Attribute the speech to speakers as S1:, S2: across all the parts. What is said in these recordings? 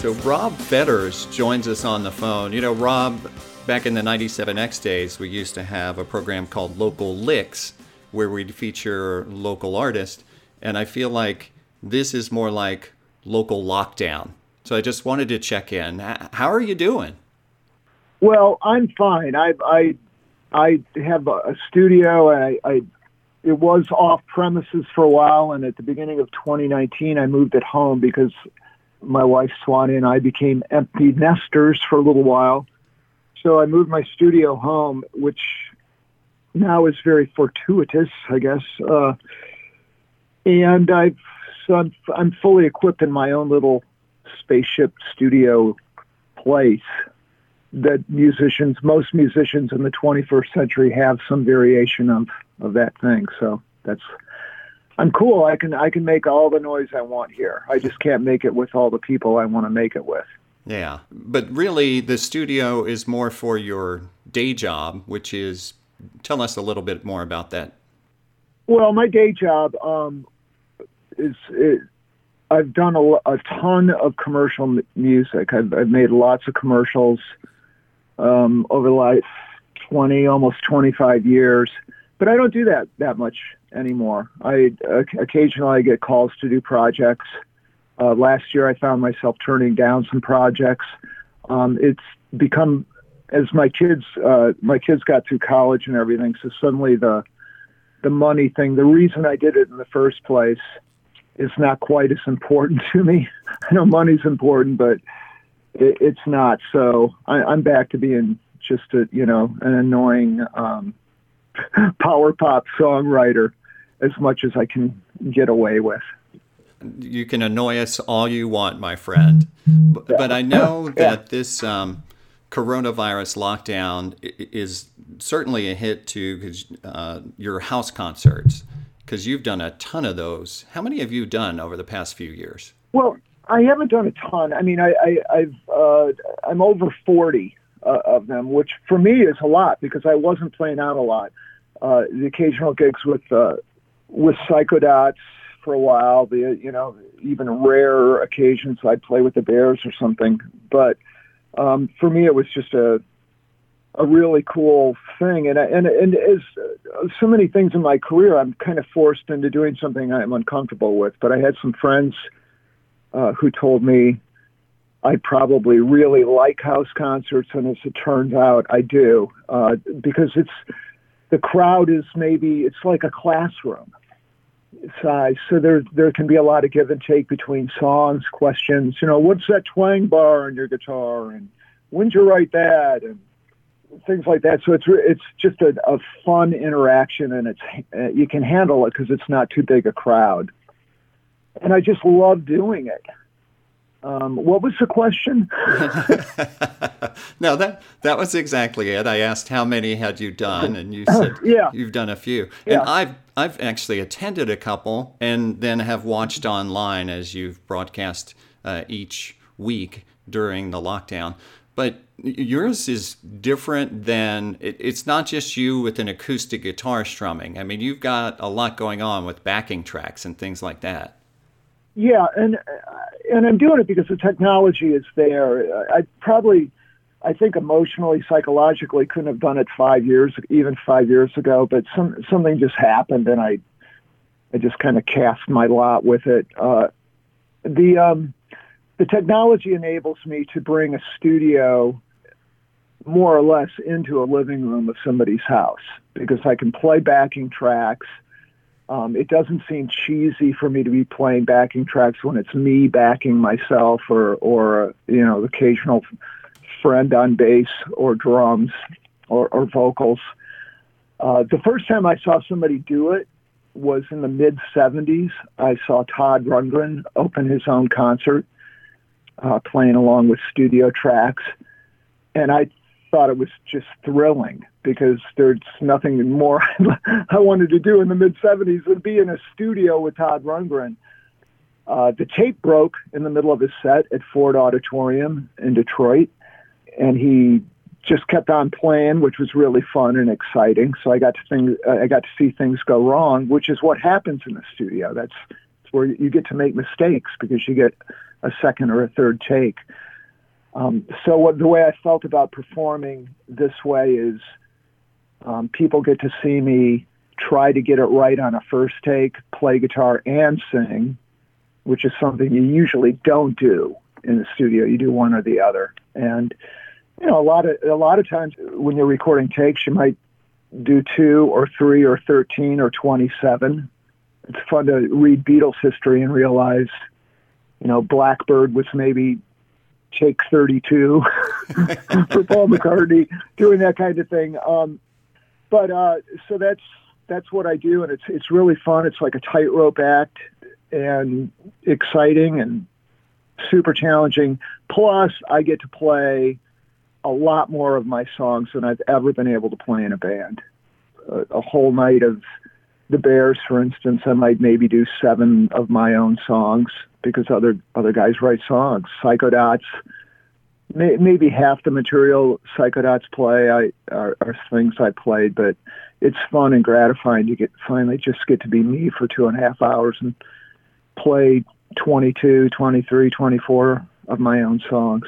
S1: So Rob Fetters joins us on the phone. You know, Rob, back in the 97X days, we used to have a program called Local Licks where we'd feature local artists. And I feel like this is more like local lockdown. So I just wanted to check in. How are you doing?
S2: Well, I'm fine. I I I have a studio. I, I it was off premises for a while, and at the beginning of 2019, I moved it home because my wife Swanee and I became empty nesters for a little while. So I moved my studio home, which now is very fortuitous, I guess. Uh, and I've so I'm, I'm fully equipped in my own little spaceship studio place that musicians, most musicians in the 21st century have some variation of, of that thing. So that's I'm cool. I can I can make all the noise I want here. I just can't make it with all the people I want to make it with.
S1: Yeah, but really, the studio is more for your day job, which is. Tell us a little bit more about that.
S2: Well, my day job um, is, is I've done a, a, ton of commercial music. I've, I've made lots of commercials um, over the last 20, almost 25 years. But I don't do that that much anymore. I occasionally I get calls to do projects. Uh, last year, I found myself turning down some projects. Um, it's become as my kids uh, my kids got through college and everything. So suddenly the the money thing, the reason I did it in the first place, is not quite as important to me. I know money's important, but it, it's not. So I, I'm back to being just a you know an annoying um, power pop songwriter as much as I can get away with.
S1: You can annoy us all you want, my friend. But, but I know that yeah. this um, coronavirus lockdown is certainly a hit to uh, your house concerts because you've done a ton of those. How many have you done over the past few years?
S2: Well, I haven't done a ton. I mean, I, I, have uh, I'm over 40 uh, of them, which for me is a lot because I wasn't playing out a lot. Uh, the occasional gigs with uh, with psychodots for a while. The you know even rare occasions I'd play with the Bears or something. But um, for me, it was just a a really cool thing. And and and as uh, so many things in my career, I'm kind of forced into doing something I'm uncomfortable with. But I had some friends uh, who told me I probably really like house concerts, and as it turns out, I do uh, because it's the crowd is maybe it's like a classroom size. So there there can be a lot of give and take between songs, questions. You know, what's that twang bar on your guitar, and when'd you write that, and things like that. So it's it's just a, a fun interaction, and it's you can handle it because it's not too big a crowd. And I just love doing it. Um, what was the question?
S1: no, that that was exactly it. I asked how many had you done, and you said yeah. you've done a few. Yeah. And I've I've actually attended a couple, and then have watched online as you've broadcast uh, each week during the lockdown. But yours is different than it, it's not just you with an acoustic guitar strumming. I mean, you've got a lot going on with backing tracks and things like that.
S2: Yeah, and and I'm doing it because the technology is there. I probably, I think emotionally, psychologically, couldn't have done it five years, even five years ago. But some something just happened, and I, I just kind of cast my lot with it. Uh, the um, the technology enables me to bring a studio more or less into a living room of somebody's house because I can play backing tracks. Um, it doesn't seem cheesy for me to be playing backing tracks when it's me backing myself or, or you know, occasional friend on bass or drums or, or vocals. Uh, the first time I saw somebody do it was in the mid 70s. I saw Todd Rundgren open his own concert, uh, playing along with studio tracks. And I thought it was just thrilling because there's nothing more I wanted to do in the mid 70s than be in a studio with Todd Rundgren. Uh, the tape broke in the middle of his set at Ford Auditorium in Detroit, and he just kept on playing, which was really fun and exciting. So I got to think, uh, I got to see things go wrong, which is what happens in the studio. That's, that's where you get to make mistakes because you get a second or a third take. Um, so what, the way I felt about performing this way is um, people get to see me try to get it right on a first take, play guitar and sing, which is something you usually don't do in the studio. You do one or the other. And you know, a lot of a lot of times when you're recording takes, you might do two or three or thirteen or twenty-seven. It's fun to read Beatles history and realize, you know, Blackbird was maybe take 32 for Paul McCartney, doing that kind of thing. Um, but uh, so that's that's what I do, and it's it's really fun. It's like a tightrope act, and exciting and super challenging. Plus, I get to play a lot more of my songs than I've ever been able to play in a band. A, a whole night of the Bears, for instance, I might maybe do seven of my own songs because other other guys write songs. Psychodots, may, maybe half the material Psychodots play I, are, are things I played, but it's fun and gratifying to get finally just get to be me for two and a half hours and play 22, 23, 24 of my own songs.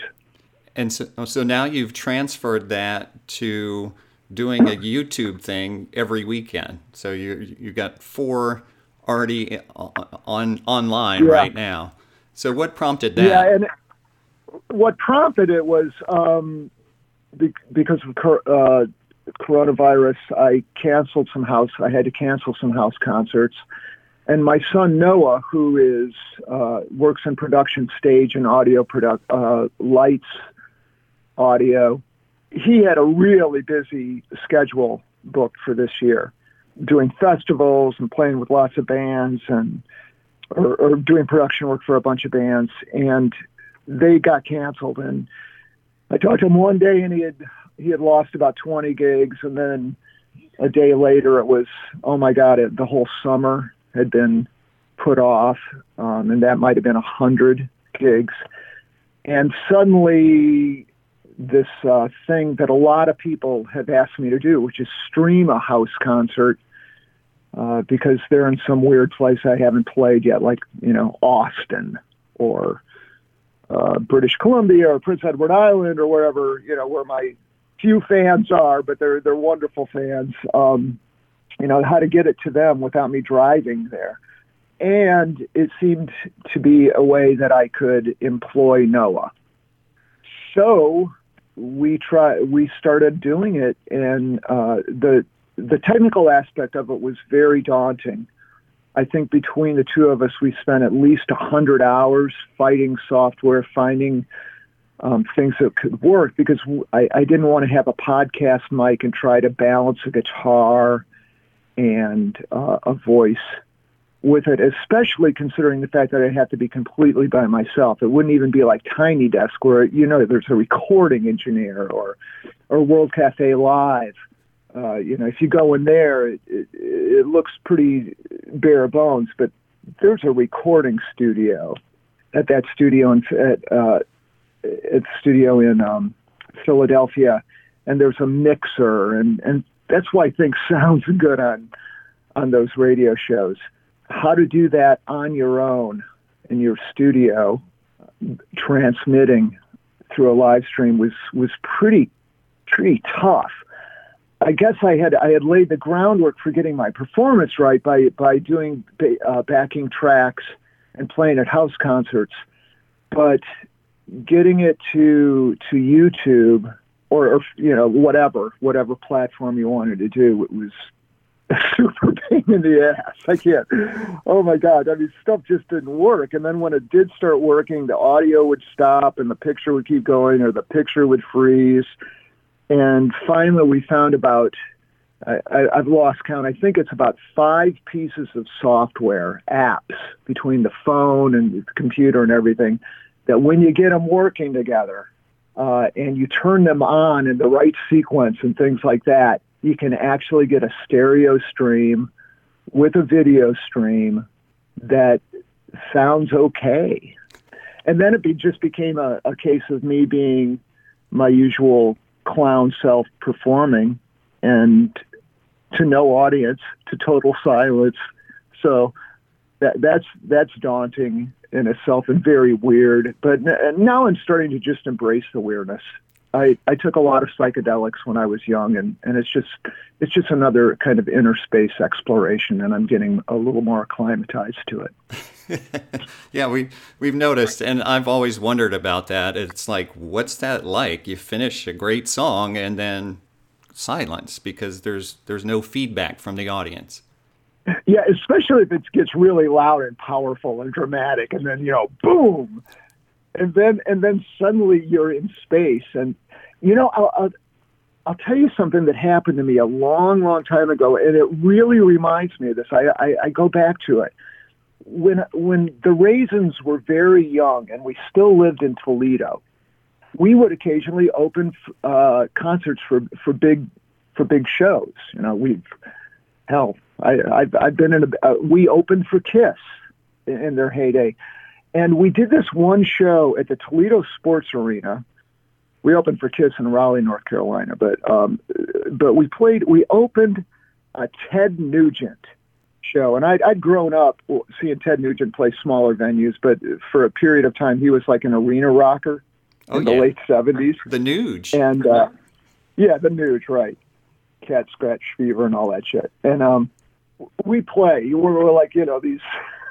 S1: And so, oh, so now you've transferred that to doing a YouTube thing every weekend. So you you got four already on online yeah. right now. So what prompted that?
S2: Yeah, and what prompted it was um, be, because of uh, coronavirus. I canceled some house. I had to cancel some house concerts, and my son Noah, who is uh, works in production, stage and audio product, uh, lights, audio. He had a really busy schedule booked for this year, doing festivals and playing with lots of bands and or, or doing production work for a bunch of bands, and they got canceled. And I talked to him one day, and he had he had lost about 20 gigs, and then a day later, it was oh my god, it, the whole summer had been put off, um, and that might have been a hundred gigs. And suddenly, this uh, thing that a lot of people have asked me to do, which is stream a house concert uh, because they're in some weird place I haven't played yet, like you know Austin or uh, British Columbia or Prince Edward Island or wherever you know where my few fans are, but they're they're wonderful fans. Um, you know how to get it to them without me driving there, and it seemed to be a way that I could employ Noah. So we try we started doing it, and uh, the the technical aspect of it was very daunting. I think between the two of us, we spent at least a hundred hours fighting software, finding um, things that could work because I, I didn't want to have a podcast mic and try to balance a guitar and uh, a voice with it, especially considering the fact that I had to be completely by myself. It wouldn't even be like Tiny Desk where, you know, there's a recording engineer or, or World Cafe Live. Uh, you know, if you go in there, it, it, it looks pretty bare bones, but there's a recording studio at that studio in, at, uh, at studio in um, Philadelphia, and there's a mixer, and, and that's why things sound good on on those radio shows. How to do that on your own in your studio, transmitting through a live stream was was pretty pretty tough. I guess I had I had laid the groundwork for getting my performance right by by doing uh, backing tracks and playing at house concerts, but getting it to to YouTube or, or you know whatever whatever platform you wanted to do it was super pain in the ass. I can't. Oh my god! I mean, stuff just didn't work. And then when it did start working, the audio would stop, and the picture would keep going, or the picture would freeze. And finally, we found about I, I, I've lost count. I think it's about five pieces of software apps between the phone and the computer and everything that when you get them working together uh, and you turn them on in the right sequence and things like that, you can actually get a stereo stream with a video stream that sounds okay. And then it be, just became a, a case of me being my usual clown self performing and to no audience, to total silence. So that, that's that's daunting in itself and very weird. But now I'm starting to just embrace the weirdness. I, I took a lot of psychedelics when I was young, and, and it's just it's just another kind of inner space exploration, and I'm getting a little more acclimatized to
S1: it. yeah, we we've noticed, and I've always wondered about that. It's like, what's that like? You finish a great song, and then silence because there's there's no feedback from the audience.
S2: Yeah, especially if it gets really loud and powerful and dramatic, and then you know, boom, and then and then suddenly you're in space. And you know, I'll, I'll, I'll tell you something that happened to me a long, long time ago, and it really reminds me of this. I, I, I go back to it when when the Raisins were very young, and we still lived in Toledo. We would occasionally open uh, concerts for for big for big shows. You know, we've hell, I, I've I've been in a uh, we opened for Kiss in their heyday. And we did this one show at the Toledo Sports Arena. We opened for Kiss in Raleigh, North Carolina, but um, but we played. We opened a Ted Nugent show, and I'd, I'd grown up seeing Ted Nugent play smaller venues, but for a period of time, he was like an arena rocker oh, in yeah. the late seventies.
S1: The Nuge,
S2: and uh, yeah, the Nuge, right? Cat scratch fever and all that shit. And um, we play. We're, we're like you know these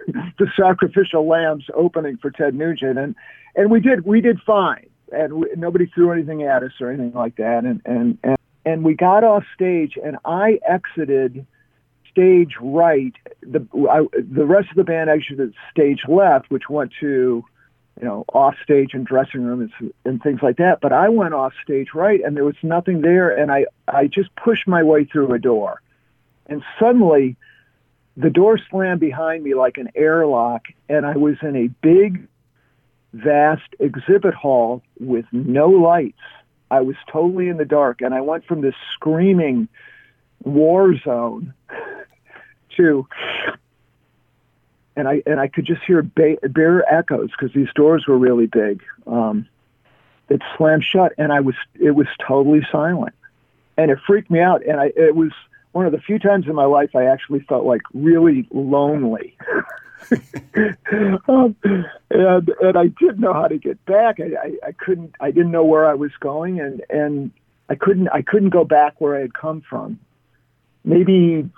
S2: the sacrificial lambs opening for Ted Nugent, and and we did we did fine, and we, nobody threw anything at us or anything like that, and and and and we got off stage, and I exited stage right. The I, the rest of the band exited stage left, which went to you know off stage and dressing room and, and things like that. But I went off stage right, and there was nothing there, and I I just pushed my way through a door, and suddenly the door slammed behind me like an airlock, and I was in a big, vast exhibit hall with no lights. I was totally in the dark, and I went from this screaming war zone to, and I and I could just hear ba- bare echoes because these doors were really big. Um, it slammed shut, and I was it was totally silent, and it freaked me out, and I it was one of the few times in my life I actually felt like really lonely. um, and and I didn't know how to get back. I, I, I couldn't. I didn't know where I was going, and and I couldn't. I couldn't go back where I had come from. Maybe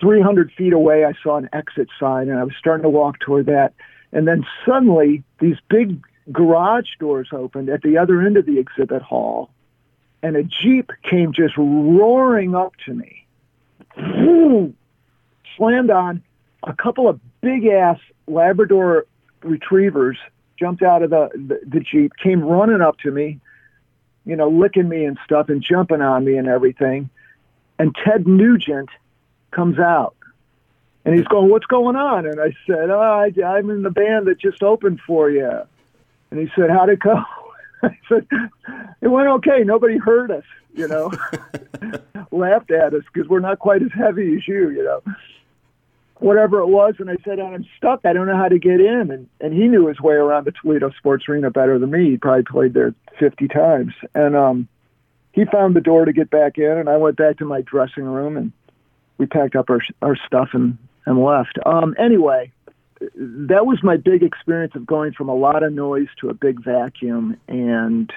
S2: 300 feet away, I saw an exit sign, and I was starting to walk toward that. And then suddenly, these big garage doors opened at the other end of the exhibit hall, and a jeep came just roaring up to me slammed on. A couple of big ass Labrador retrievers jumped out of the, the, the Jeep, came running up to me, you know, licking me and stuff and jumping on me and everything. And Ted Nugent comes out. And he's going, what's going on? And I said, oh, I, I'm in the band that just opened for you. And he said, how'd it go? I said, it went okay. Nobody heard us, you know, laughed at us because we're not quite as heavy as you, you know, whatever it was. And I said, I'm stuck. I don't know how to get in. And, and he knew his way around the Toledo Sports Arena better than me. He probably played there 50 times. And um, he found the door to get back in. And I went back to my dressing room and we packed up our, our stuff and, and left. Um, anyway, that was my big experience of going from a lot of noise to a big vacuum and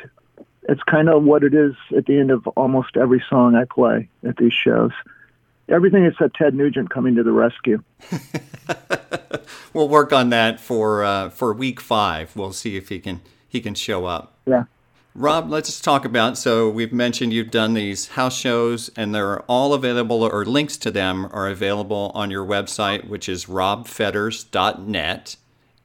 S2: it's kind of what it is at the end of almost every song I play at these shows. Everything except Ted Nugent coming to the rescue.
S1: we'll work on that for uh, for week five. We'll see if he can he can show up.
S2: Yeah.
S1: Rob, let's talk about. So we've mentioned you've done these house shows, and they're all available, or links to them are available on your website, which is robfetters.net.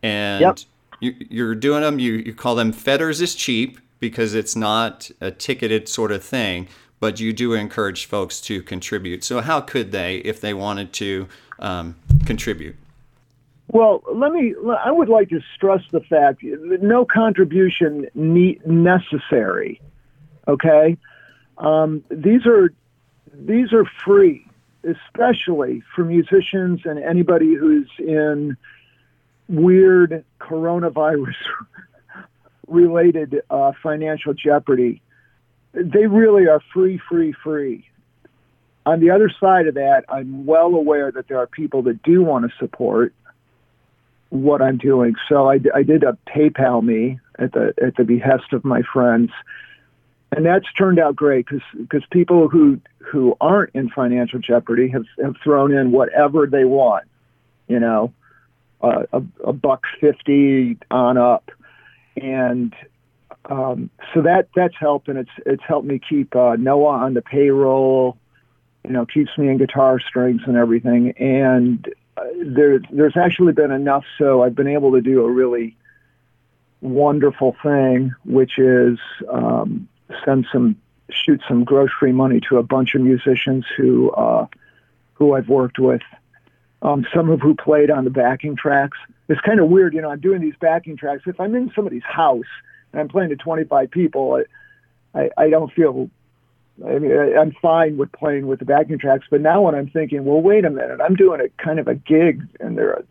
S1: And yep. you, are doing them. You you call them Fetters is cheap because it's not a ticketed sort of thing, but you do encourage folks to contribute. So how could they, if they wanted to, um, contribute?
S2: Well, let me. I would like to stress the fact no contribution need, necessary. Okay, um, these are these are free, especially for musicians and anybody who's in weird coronavirus related uh, financial jeopardy. They really are free, free, free. On the other side of that, I'm well aware that there are people that do want to support what I'm doing. So I, I did a PayPal me at the at the behest of my friends, and that's turned out great because because people who who aren't in financial jeopardy have have thrown in whatever they want, you know, uh, a, a buck fifty on up, and um, so that that's helped, and it's it's helped me keep uh, Noah on the payroll. You know, keeps me in guitar strings and everything, and uh, there, there's actually been enough so I've been able to do a really wonderful thing, which is um, send some shoot some grocery money to a bunch of musicians who uh, who I've worked with. Um, some of who played on the backing tracks. It's kind of weird, you know. I'm doing these backing tracks. If I'm in somebody's house and I'm playing to 25 people, I, I, I don't feel. I mean, I'm fine with playing with the backing tracks, but now when I'm thinking, well, wait a minute, I'm doing a kind of a gig, and there are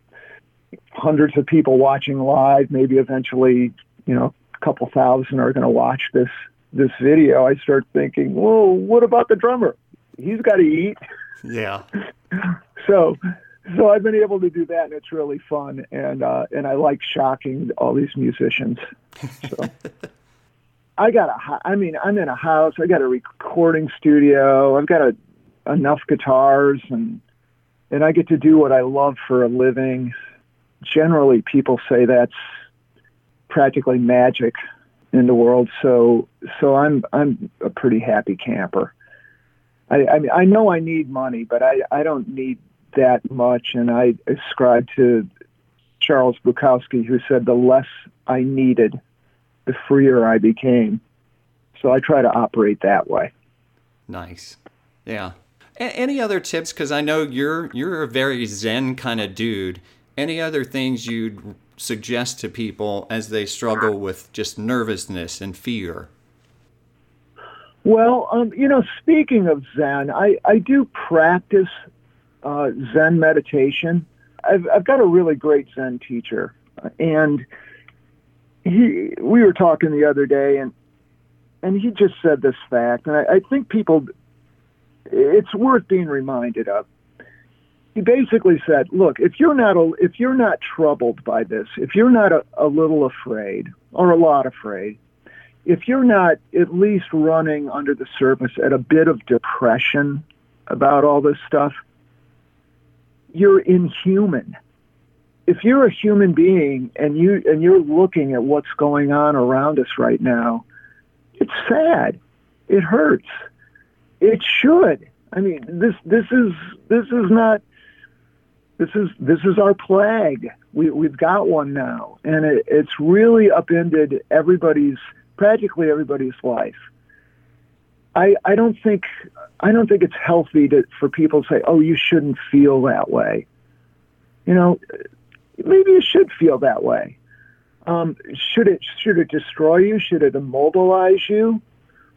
S2: hundreds of people watching live. Maybe eventually, you know, a couple thousand are going to watch this this video, I start thinking, well, what about the drummer? He's got to eat.
S1: Yeah.
S2: so, so I've been able to do that, and it's really fun, and uh, and I like shocking all these musicians. So. I got a, I mean, I'm in a house. I got a recording studio. I've got a, enough guitars, and and I get to do what I love for a living. Generally, people say that's practically magic in the world. So so I'm I'm a pretty happy camper. I I, mean, I know I need money, but I I don't need that much, and I ascribe to Charles Bukowski, who said the less I needed, the freer I became. So I try to operate that way.
S1: Nice. Yeah. A- any other tips? Because I know you're you're a very zen kind of dude. Any other things you'd suggest to people as they struggle with just nervousness and fear?
S2: Well, um, you know, speaking of Zen, I, I do practice uh, Zen meditation. I've, I've got a really great Zen teacher, and he we were talking the other day, and and he just said this fact, and I, I think people, it's worth being reminded of. He basically said, "Look, if you're not a, if you're not troubled by this, if you're not a, a little afraid or a lot afraid, if you're not at least running under the surface at a bit of depression about all this stuff, you're inhuman. If you're a human being and you and you're looking at what's going on around us right now, it's sad. It hurts. It should. I mean, this this is this is not this is this is our plague. We we've got one now, and it, it's really upended everybody's practically everybody's life. I I don't think I don't think it's healthy to for people to say, "Oh, you shouldn't feel that way." You know, maybe you should feel that way. Um, should it should it destroy you? Should it immobilize you?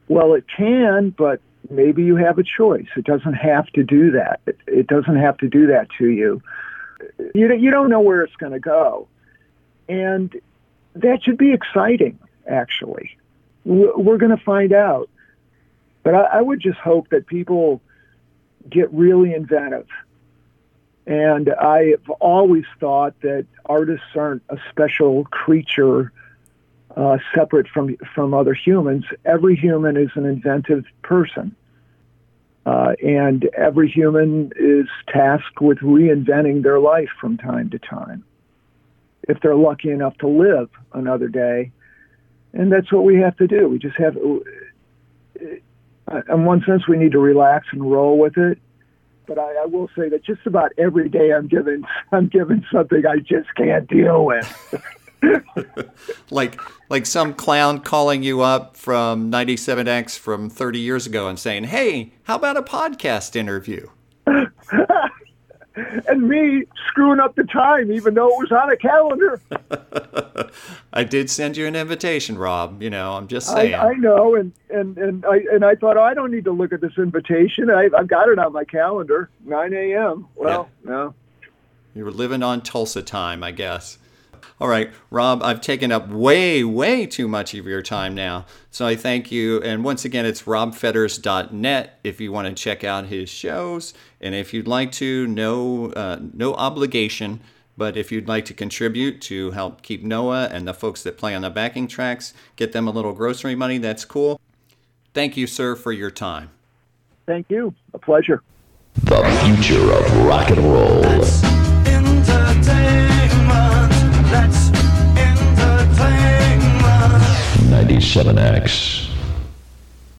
S2: Well, it can, but maybe you have a choice. It doesn't have to do that. It, it doesn't have to do that to you. You, you don't know where it's going to go. And that should be exciting, actually. We're going to find out. But I, I would just hope that people get really inventive. And I've always thought that artists aren't a special creature uh, separate from from other humans. Every human is an inventive person, uh, and every human is tasked with reinventing their life from time to time, if they're lucky enough to live another day. And that's what we have to do. We just have, Uh, in one sense, we need to relax and roll with it. But I, I will say that just about every day I'm given I'm given something I just can't deal with.
S1: like like some clown calling you up from 97X from 30 years ago and saying, "Hey, how about a podcast interview?"
S2: and me screwing up the time even though it was on a calendar.
S1: I did send you an invitation, Rob. You know, I'm just saying.
S2: I, I know, and and and I and I thought, oh, I don't need to look at this invitation. I, I've got it on my calendar, 9 a.m. Well, yeah. no.
S1: You were living on Tulsa time, I guess. All right, Rob, I've taken up way, way too much of your time now. So I thank you. And once again, it's robfetters.net if you want to check out his shows. And if you'd like to, no, uh, no obligation. But if you'd like to contribute to help keep Noah and the folks that play on the backing tracks, get them a little grocery money, that's cool. Thank you, sir, for your time.
S2: Thank you. A pleasure.
S3: The future of rock and roll. Seven X.